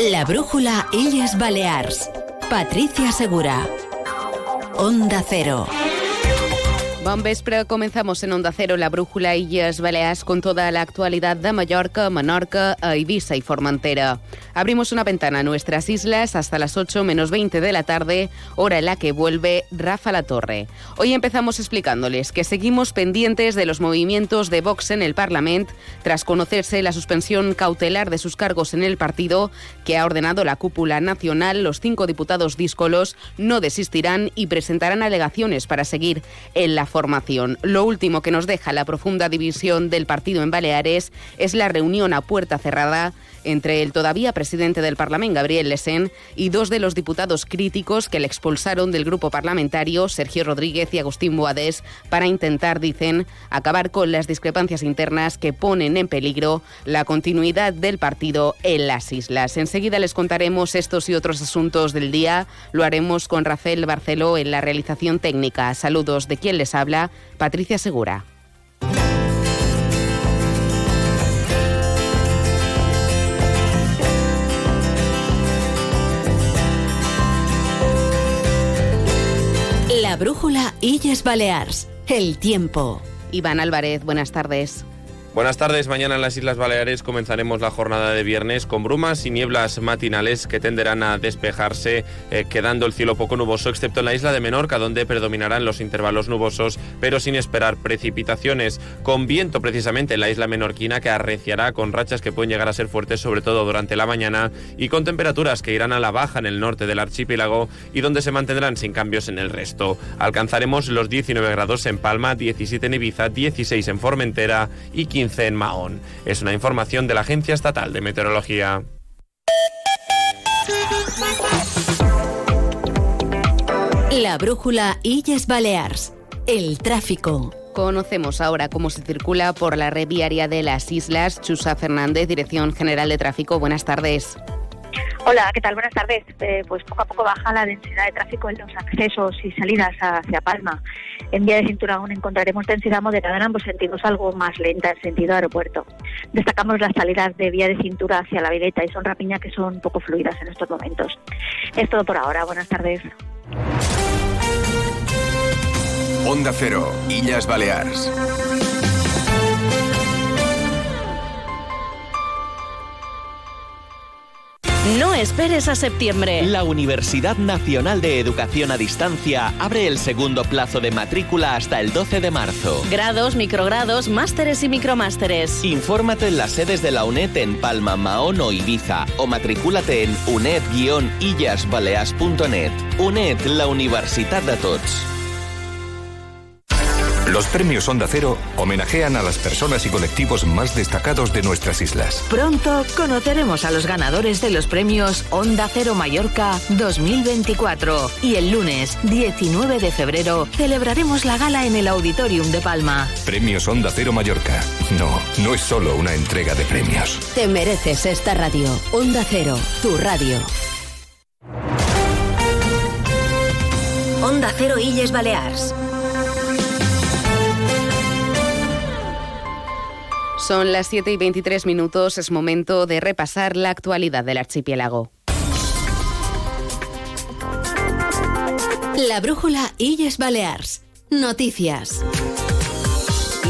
La brújula Illes Balears. Patricia Segura. Onda Cero. Bon vespre, comenzamos en Onda Cero, la brújula Illes Balears con toda la actualidad de Mallorca, Menorca, Ibiza y Formentera. Abrimos una ventana a nuestras islas hasta las 8 menos 20 de la tarde, hora en la que vuelve Rafa La Torre. Hoy empezamos explicándoles que seguimos pendientes de los movimientos de Vox en el Parlamento tras conocerse la suspensión cautelar de sus cargos en el partido que ha ordenado la cúpula nacional. Los cinco diputados díscolos no desistirán y presentarán alegaciones para seguir en la formación. Lo último que nos deja la profunda división del partido en Baleares es la reunión a puerta cerrada entre el todavía presidente del Parlamento, Gabriel Lesén, y dos de los diputados críticos que le expulsaron del grupo parlamentario, Sergio Rodríguez y Agustín Boadés, para intentar, dicen, acabar con las discrepancias internas que ponen en peligro la continuidad del partido en las islas. Enseguida les contaremos estos y otros asuntos del día. Lo haremos con Rafael Barceló en la realización técnica. Saludos de quien les habla, Patricia Segura. Brújula Illes Balears. El tiempo. Iván Álvarez, buenas tardes. Buenas tardes. Mañana en las Islas Baleares comenzaremos la jornada de viernes con brumas y nieblas matinales que tenderán a despejarse, eh, quedando el cielo poco nuboso, excepto en la isla de Menorca, donde predominarán los intervalos nubosos, pero sin esperar precipitaciones. Con viento precisamente en la isla menorquina que arreciará con rachas que pueden llegar a ser fuertes, sobre todo durante la mañana, y con temperaturas que irán a la baja en el norte del archipiélago y donde se mantendrán sin cambios en el resto. Alcanzaremos los 19 grados en Palma, 17 en Ibiza, 16 en Formentera y 15 en Mahón. Es una información de la Agencia Estatal de Meteorología. La brújula Illes Balears. El tráfico. Conocemos ahora cómo se circula por la red viaria de las islas. Chusa Fernández, Dirección General de Tráfico. Buenas tardes. Hola, ¿qué tal? Buenas tardes. Eh, pues poco a poco baja la densidad de tráfico en los accesos y salidas hacia Palma. En vía de cintura aún encontraremos densidad moderada en ambos sentidos, algo más lenta en sentido aeropuerto. Destacamos las salidas de vía de cintura hacia la Vileta y Son Rapiña que son poco fluidas en estos momentos. Es todo por ahora. Buenas tardes. Onda Cero, Illas Balears. No esperes a septiembre. La Universidad Nacional de Educación a Distancia abre el segundo plazo de matrícula hasta el 12 de marzo. Grados, microgrados, másteres y micromásteres. Infórmate en las sedes de la UNED en Palma, Mahón o Ibiza o matricúlate en uned-illasbaleas.net. UNED, la Universidad de Tots. Los premios Onda Cero homenajean a las personas y colectivos más destacados de nuestras islas. Pronto conoceremos a los ganadores de los premios Onda Cero Mallorca 2024 y el lunes 19 de febrero celebraremos la gala en el Auditorium de Palma. Premios Onda Cero Mallorca. No, no es solo una entrega de premios. Te mereces esta radio. Onda Cero, tu radio. Onda Cero Illes Balears. Son las 7 y 23 minutos, es momento de repasar la actualidad del archipiélago. La brújula Illes Balears. Noticias.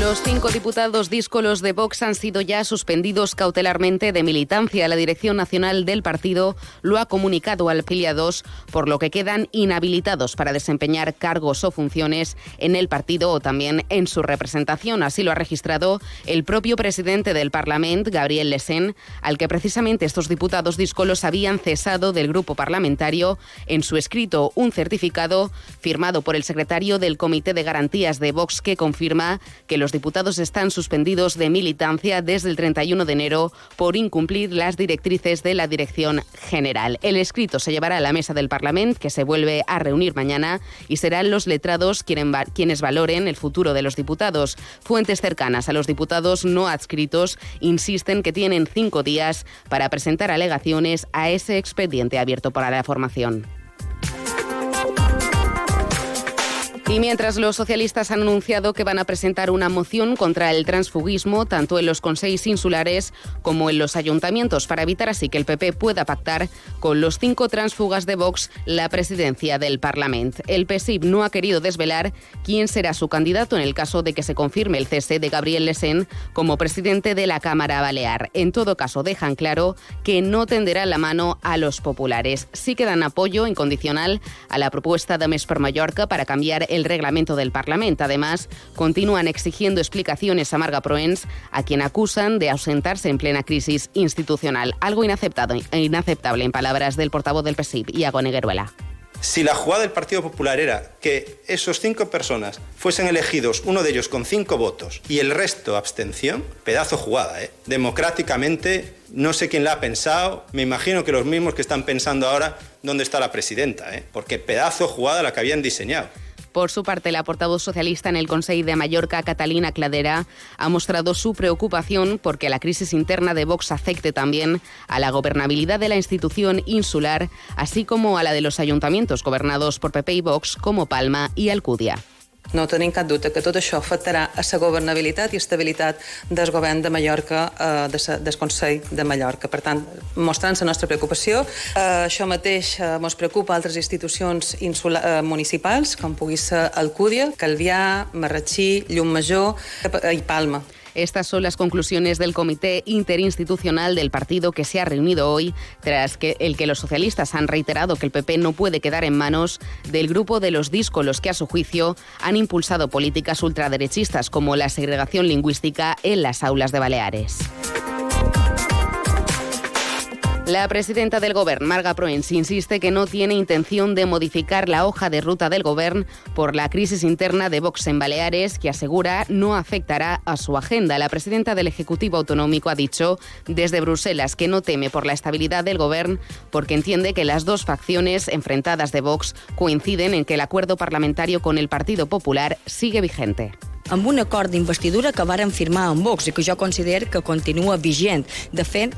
Los cinco diputados díscolos de Vox han sido ya suspendidos cautelarmente de militancia. La Dirección Nacional del partido lo ha comunicado al afiliados, por lo que quedan inhabilitados para desempeñar cargos o funciones en el partido o también en su representación. Así lo ha registrado el propio presidente del Parlamento, Gabriel Lesén, al que precisamente estos diputados díscolos habían cesado del grupo parlamentario en su escrito un certificado firmado por el secretario del Comité de Garantías de Vox que confirma que los diputados están suspendidos de militancia desde el 31 de enero por incumplir las directrices de la Dirección General. El escrito se llevará a la mesa del Parlamento, que se vuelve a reunir mañana, y serán los letrados quienes valoren el futuro de los diputados. Fuentes cercanas a los diputados no adscritos insisten que tienen cinco días para presentar alegaciones a ese expediente abierto para la formación. Y mientras los socialistas han anunciado que van a presentar una moción contra el transfugismo, tanto en los consejos insulares como en los ayuntamientos, para evitar así que el PP pueda pactar con los cinco transfugas de Vox la presidencia del Parlamento. El PSIB no ha querido desvelar quién será su candidato en el caso de que se confirme el cese de Gabriel Lesen como presidente de la Cámara Balear. En todo caso, dejan claro que no tenderá la mano a los populares. Sí que dan apoyo incondicional a la propuesta de Més per Mallorca para cambiar el reglamento del Parlamento. Además, continúan exigiendo explicaciones a Marga Proens, a quien acusan de ausentarse en plena crisis institucional. Algo inaceptable, en palabras del portavoz del PSIB, Iago Negueruela. Si la jugada del Partido Popular era que esos cinco personas fuesen elegidos, uno de ellos con cinco votos y el resto abstención, pedazo jugada, ¿eh? Democráticamente, no sé quién la ha pensado, me imagino que los mismos que están pensando ahora dónde está la presidenta, ¿eh? porque pedazo jugada la que habían diseñado. Por su parte, la portavoz socialista en el Consejo de Mallorca, Catalina Cladera, ha mostrado su preocupación porque la crisis interna de Vox afecte también a la gobernabilidad de la institución insular, así como a la de los ayuntamientos gobernados por PP y Vox como Palma y Alcudia. No tenim cap dubte que tot això afectarà a la governabilitat i estabilitat del govern de Mallorca, eh, de sa, del Consell de Mallorca. Per tant, mostrant la nostra preocupació, eh, això mateix eh, ens preocupa altres institucions insula, eh, municipals, com pugui ser Alcúdia, Calvià, Marratxí, Llum i Palma. Estas son las conclusiones del Comité Interinstitucional del partido que se ha reunido hoy, tras que el que los socialistas han reiterado que el PP no puede quedar en manos del grupo de los díscolos que, a su juicio, han impulsado políticas ultraderechistas como la segregación lingüística en las aulas de Baleares. La presidenta del Gobierno, Marga Proens, insiste que no tiene intención de modificar la hoja de ruta del Gobierno por la crisis interna de Vox en Baleares, que asegura no afectará a su agenda. La presidenta del Ejecutivo Autonómico ha dicho desde Bruselas que no teme por la estabilidad del Gobierno porque entiende que las dos facciones enfrentadas de Vox coinciden en que el acuerdo parlamentario con el Partido Popular sigue vigente. Amb un acord d'investidura que varen firmar amb Vox i que jo considero que continua vigent. De fet,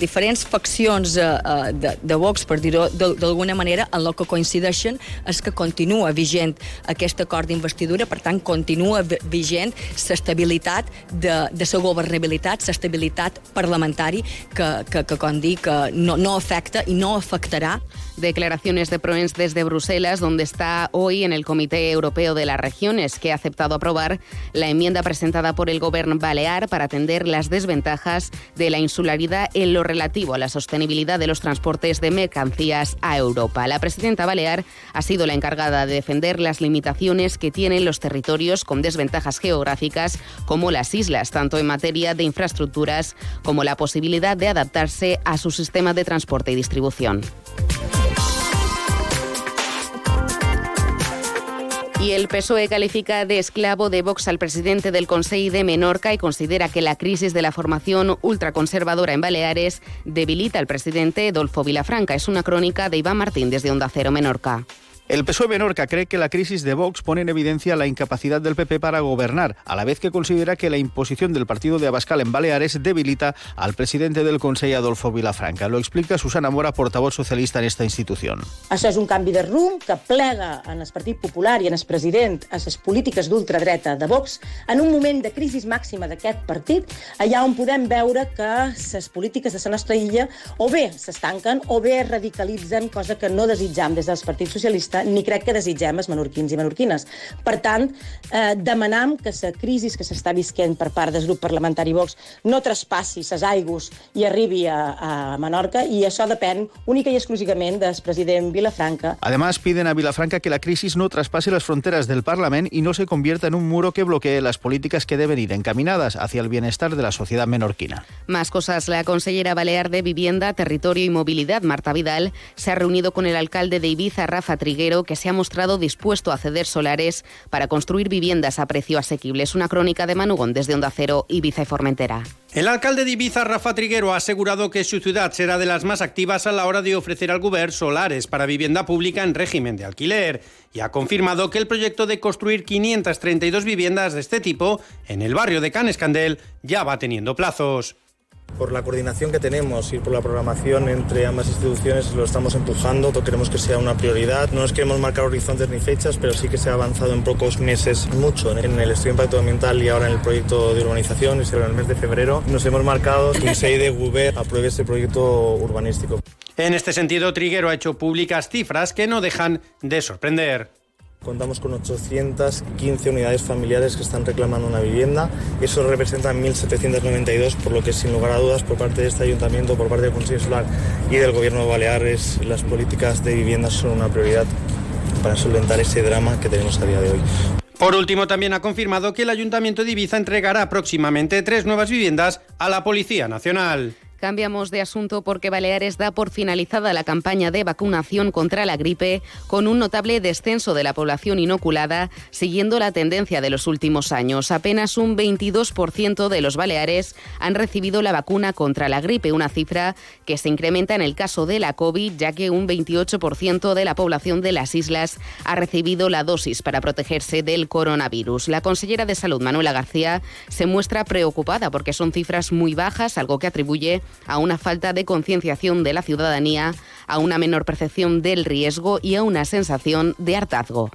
diferents faccions eh, eh, de, de Vox, per dir-ho d'alguna manera, en el que coincideixen és que continua vigent aquest acord d'investidura, per tant, continua vigent l'estabilitat de, de la governabilitat, l'estabilitat parlamentari que, que, que, com dic, que no, no afecta i no afectarà. Declaraciones de Proens desde Bruselas, donde está hoy en el Comité Europeo de las Regiones, que ha aceptado aprobar la enmienda presentada por el Gobierno Balear para atender las desventajas de la insularidad en lo relativo a la sostenibilidad de los transportes de mercancías a Europa. La presidenta Balear ha sido la encargada de defender las limitaciones que tienen los territorios con desventajas geográficas como las islas, tanto en materia de infraestructuras como la posibilidad de adaptarse a su sistema de transporte y distribución. Y el PSOE califica de esclavo de Vox al presidente del Consejo de Menorca y considera que la crisis de la formación ultraconservadora en Baleares debilita al presidente Dolfo Vilafranca. Es una crónica de Iván Martín desde Onda Cero Menorca. El PSOE Menorca cree que la crisis de Vox pone en evidencia la incapacidad del PP para gobernar, a la vez que considera que la imposición del partido de Abascal en Baleares debilita al presidente del Consejo, Adolfo Vilafranca. Lo explica Susana Mora, portavoz socialista en esta institución. Això és un canvi de rumb que plega en el Partit Popular i en el president a les polítiques d'ultradreta de Vox en un moment de crisi màxima d'aquest partit, allà on podem veure que les polítiques de la nostra illa o bé s'estanquen o bé es radicalitzen, cosa que no desitjam des del Partit Socialista ni crec que desitgem els menorquins i menorquines. Per tant, eh, demanam que la crisi que s'està visquent per part del grup parlamentari Vox no traspassi ses aigües i arribi a, a Menorca i això depèn única i exclusivament del president Vilafranca. Además, piden a Vilafranca que la crisis no traspase las fronteras del Parlament y no se convierta en un muro que bloquee las políticas que deben ir encaminadas hacia el bienestar de la sociedad menorquina. Más cosas. La consellera balear de Vivienda, Territorio y Movilidad, Marta Vidal, se ha reunido con el alcalde de Ibiza, Rafa Que se ha mostrado dispuesto a ceder solares para construir viviendas a precio asequible. Es una crónica de Manugón desde Onda Cero, Ibiza y Formentera. El alcalde de Ibiza, Rafa Triguero, ha asegurado que su ciudad será de las más activas a la hora de ofrecer al gobierno solares para vivienda pública en régimen de alquiler y ha confirmado que el proyecto de construir 532 viviendas de este tipo en el barrio de Canescandel ya va teniendo plazos. Por la coordinación que tenemos y por la programación entre ambas instituciones lo estamos empujando, queremos que sea una prioridad. No nos queremos marcar horizontes ni fechas, pero sí que se ha avanzado en pocos meses mucho en el estudio de impacto ambiental y ahora en el proyecto de urbanización y será en el mes de febrero. Nos hemos marcado que el Consejo de Gobierno apruebe este proyecto urbanístico. En este sentido, Triguero ha hecho públicas cifras que no dejan de sorprender. Contamos con 815 unidades familiares que están reclamando una vivienda. Eso representa 1.792, por lo que sin lugar a dudas por parte de este ayuntamiento, por parte del Consejo Insular y del Gobierno de Baleares, las políticas de vivienda son una prioridad para solventar ese drama que tenemos a día de hoy. Por último, también ha confirmado que el Ayuntamiento de Ibiza entregará próximamente tres nuevas viviendas a la Policía Nacional. Cambiamos de asunto porque Baleares da por finalizada la campaña de vacunación contra la gripe con un notable descenso de la población inoculada, siguiendo la tendencia de los últimos años. Apenas un 22% de los baleares han recibido la vacuna contra la gripe, una cifra que se incrementa en el caso de la COVID, ya que un 28% de la población de las islas ha recibido la dosis para protegerse del coronavirus. La consellera de Salud, Manuela García, se muestra preocupada porque son cifras muy bajas, algo que atribuye a una falta de concienciación de la ciudadanía, a una menor percepción del riesgo y a una sensación de hartazgo.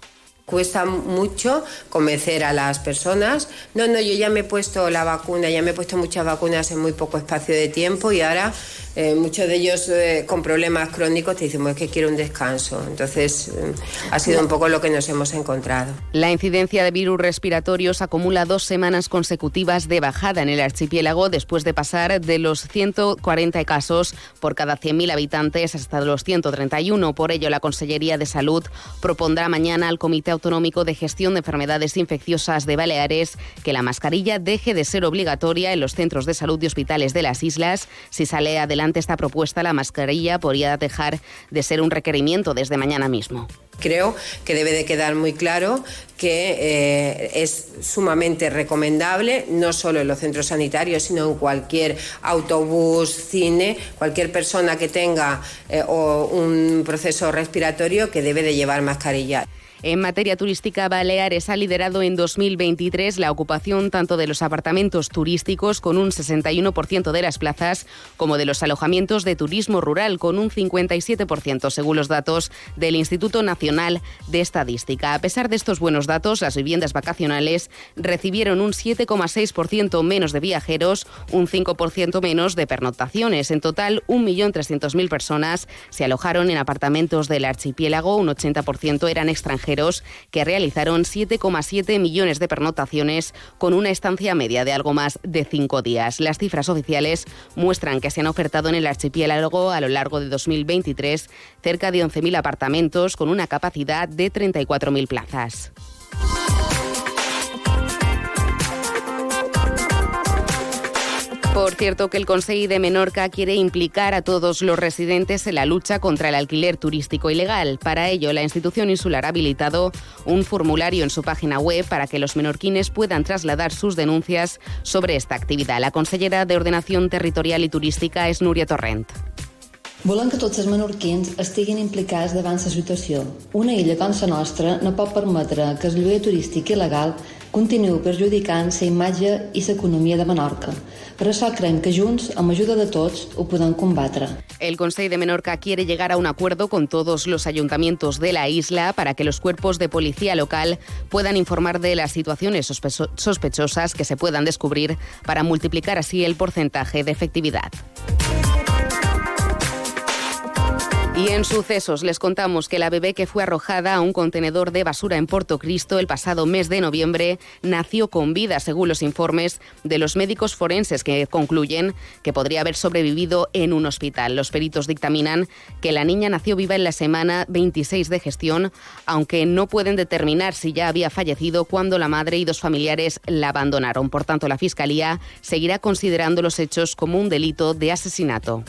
Cuesta mucho convencer a las personas. No, no, yo ya me he puesto la vacuna, ya me he puesto muchas vacunas en muy poco espacio de tiempo y ahora eh, muchos de ellos eh, con problemas crónicos te dicen, que quiero un descanso. Entonces, eh, ha sido un poco lo que nos hemos encontrado. La incidencia de virus respiratorios acumula dos semanas consecutivas de bajada en el archipiélago después de pasar de los 140 casos por cada 100.000 habitantes hasta los 131. Por ello, la Consellería de Salud propondrá mañana al Comité Autonómico de Gestión de Enfermedades Infecciosas de Baleares que la mascarilla deje de ser obligatoria en los centros de salud y hospitales de las islas si sale adelante ante esta propuesta, la mascarilla podría dejar de ser un requerimiento desde mañana mismo. Creo que debe de quedar muy claro que eh, es sumamente recomendable, no solo en los centros sanitarios, sino en cualquier autobús, cine, cualquier persona que tenga eh, un proceso respiratorio que debe de llevar mascarilla. En materia turística, Baleares ha liderado en 2023 la ocupación tanto de los apartamentos turísticos, con un 61% de las plazas, como de los alojamientos de turismo rural, con un 57%, según los datos del Instituto Nacional de Estadística. A pesar de estos buenos datos, las viviendas vacacionales recibieron un 7,6% menos de viajeros, un 5% menos de pernoctaciones. En total, 1.300.000 personas se alojaron en apartamentos del archipiélago, un 80% eran extranjeros que realizaron 7,7 millones de pernotaciones con una estancia media de algo más de cinco días. Las cifras oficiales muestran que se han ofertado en el archipiélago a lo largo de 2023 cerca de 11.000 apartamentos con una capacidad de 34.000 plazas. Por cierto, que el Consejo de Menorca quiere implicar a todos los residentes en la lucha contra el alquiler turístico ilegal. Para ello, la institución insular ha habilitado un formulario en su página web para que los menorquines puedan trasladar sus denuncias sobre esta actividad. La consellera de Ordenación Territorial y Turística es Núria Torrent. Volem que tots els menorquins estiguin implicats davant la situació. Una illa com la nostra no pot permetre que el lloguer turístic il·legal continuï perjudicant la imatge i l'economia de Menorca. Creiem que de. El Consejo de Menorca quiere llegar a un acuerdo con todos los ayuntamientos de la isla para que los cuerpos de policía local puedan informar de las situaciones sospechosas que se puedan descubrir para multiplicar así el porcentaje de efectividad. Y en sucesos les contamos que la bebé que fue arrojada a un contenedor de basura en Porto Cristo el pasado mes de noviembre nació con vida, según los informes de los médicos forenses que concluyen que podría haber sobrevivido en un hospital. Los peritos dictaminan que la niña nació viva en la semana 26 de gestión, aunque no pueden determinar si ya había fallecido cuando la madre y dos familiares la abandonaron. Por tanto, la Fiscalía seguirá considerando los hechos como un delito de asesinato.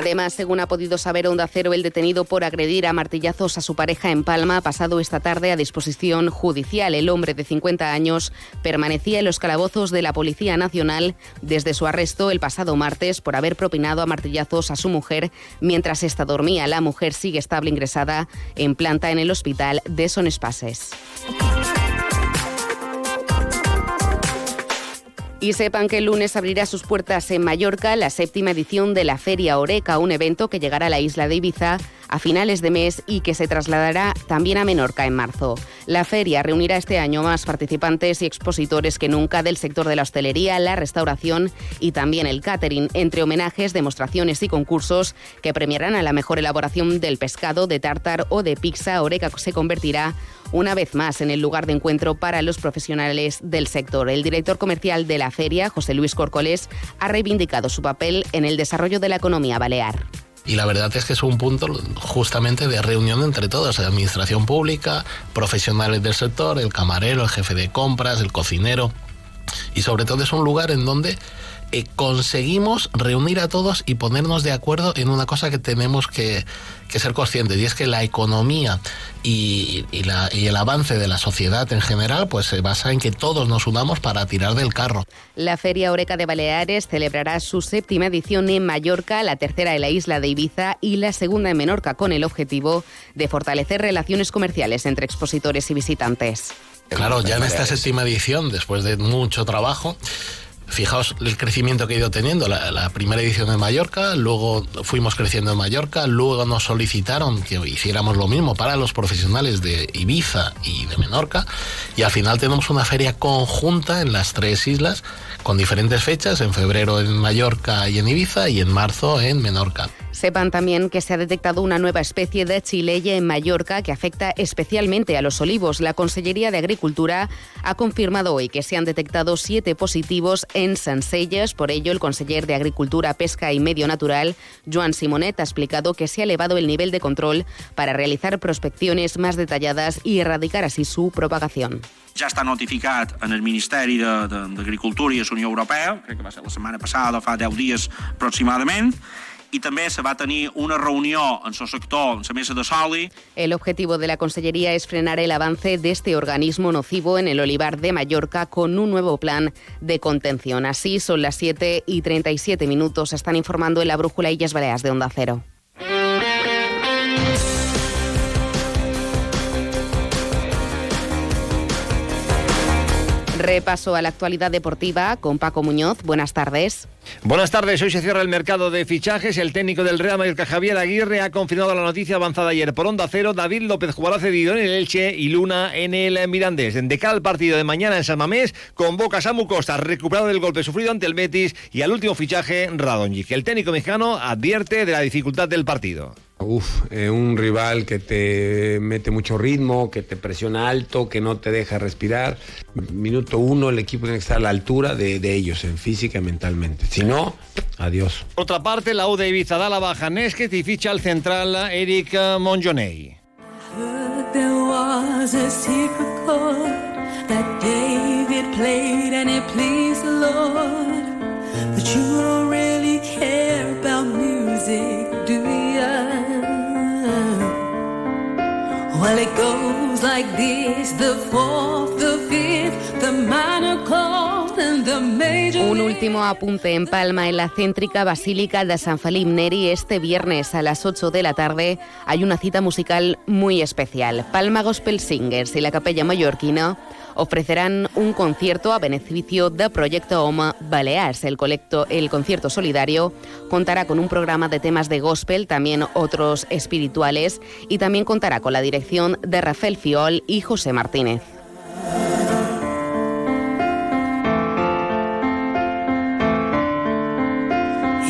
Además, según ha podido saber Onda Cero, el detenido por agredir a martillazos a su pareja en Palma ha pasado esta tarde a disposición judicial. El hombre de 50 años permanecía en los calabozos de la Policía Nacional desde su arresto el pasado martes por haber propinado a martillazos a su mujer mientras ésta dormía. La mujer sigue estable ingresada en planta en el hospital de Son Espases. Y sepan que el lunes abrirá sus puertas en Mallorca la séptima edición de la Feria Oreca, un evento que llegará a la isla de Ibiza a finales de mes y que se trasladará también a Menorca en marzo. La feria reunirá este año más participantes y expositores que nunca del sector de la hostelería, la restauración y también el catering, entre homenajes, demostraciones y concursos que premiarán a la mejor elaboración del pescado, de tartar o de pizza. Oreca se convertirá una vez más en el lugar de encuentro para los profesionales del sector. El director comercial de la feria, José Luis Corcoles, ha reivindicado su papel en el desarrollo de la economía balear. Y la verdad es que es un punto justamente de reunión entre todos, administración pública, profesionales del sector, el camarero, el jefe de compras, el cocinero. Y sobre todo es un lugar en donde eh, conseguimos reunir a todos y ponernos de acuerdo en una cosa que tenemos que, ser conscientes y es que la economía y, el avance de la sociedad en general pues se basa en que todos nos unamos para tirar del carro. La Feria Oreca de Baleares celebrará su séptima edición en Mallorca, la tercera en la isla de Ibiza y la segunda en Menorca con el objetivo de fortalecer relaciones comerciales entre expositores y visitantes. Claro, ya en esta séptima edición, después de mucho trabajo, Fijaos el crecimiento que ha ido teniendo. La, primera edición en Mallorca, luego fuimos creciendo en Mallorca, luego nos solicitaron que hiciéramos lo mismo para los profesionales de Ibiza y de Menorca, y al final tenemos una feria conjunta en las tres islas con diferentes fechas, en febrero en Mallorca y en Ibiza y en marzo en Menorca. Sepan también que se ha detectado una nueva especie de chileye en Mallorca que afecta especialmente a los olivos. La Consellería de Agricultura ha confirmado hoy que se han detectado siete positivos en Sanselles. Por ello, el conseller de Agricultura, Pesca y Medio Natural, Joan Simonet, ha explicado que se ha elevado el nivel de control para realizar prospecciones más detalladas y erradicar así su propagación. Ja està notificat en el Ministeri d'Agricultura i la Unió Europea, crec que va ser la setmana passada, fa 10 dies aproximadament, y también se va a tener una reunión en su sector, en la mesa de Soli. El objetivo de la Consellería es frenar el avance de este organismo nocivo en el olivar de Mallorca con un nuevo plan de contención. Así son las 7 y 37 minutos. Están informando en la Brújula Illas Baleas de Onda Cero. Repaso a la actualidad deportiva con Paco Muñoz. Buenas tardes. Buenas tardes. Hoy se cierra el mercado de fichajes. El técnico del Real Madrid, Javier Aguirre, ha confirmado la noticia avanzada ayer por Onda Cero. David López jugará cedido en el Elche y Luna en el Mirandés. De cara al partido de mañana en San Mamés, convoca a Samu Costa, recuperado del golpe sufrido ante el Betis, y al último fichaje, Radonjic. El técnico mexicano advierte de la dificultad del partido. Uf, eh, un rival que te mete mucho ritmo, que te presiona alto, que no te deja respirar. Minuto uno, el equipo tiene que estar a la altura de, de ellos, en física y mentalmente. Si no, adiós. Por otra parte, la U de Ibiza da la baja Nesquez y ficha al central Eric Monjonei. Well, it goes like this the fourth, the fifth, the minor chord, and the major. Un último apunte en Palma, en la céntrica Basílica de San Felipe Neri. Este viernes a las 8 de la tarde hay una cita musical muy especial. Palma Gospel Singers y la Capella Mallorquina ofrecerán un concierto a beneficio de Proyecto OMA Balears. El, colecto, el concierto solidario contará con un programa de temas de gospel, también otros espirituales, y también contará con la dirección de Rafael Fiol y José Martínez.